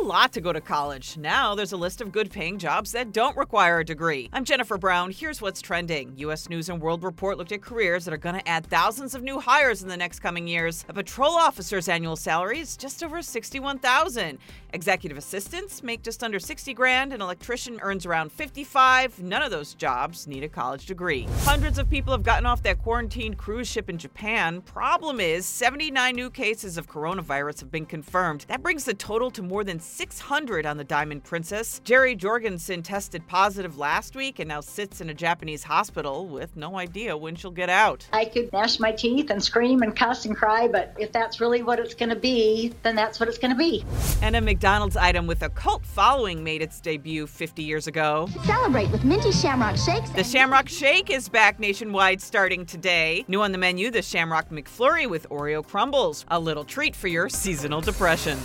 a lot to go to college. Now there's a list of good paying jobs that don't require a degree. I'm Jennifer Brown. Here's what's trending. U.S. News and World Report looked at careers that are going to add thousands of new hires in the next coming years. A patrol officer's annual salary is just over 61,000. Executive assistants make just under 60 grand. An electrician earns around 55. None of those jobs need a college degree. Hundreds of people have gotten off that quarantined cruise ship in Japan. Problem is, 79 new cases of coronavirus have been confirmed. That brings the total to more than 600 on the Diamond Princess. Jerry Jorgensen tested positive last week and now sits in a Japanese hospital with no idea when she'll get out. I could gnash my teeth and scream and cuss and cry, but if that's really what it's going to be, then that's what it's going to be. And a McDonald's item with a cult following made its debut 50 years ago. Celebrate with minty shamrock shakes. The Shamrock Shake is back nationwide starting today. New on the menu, the Shamrock McFlurry with Oreo crumbles, a little treat for your seasonal depression.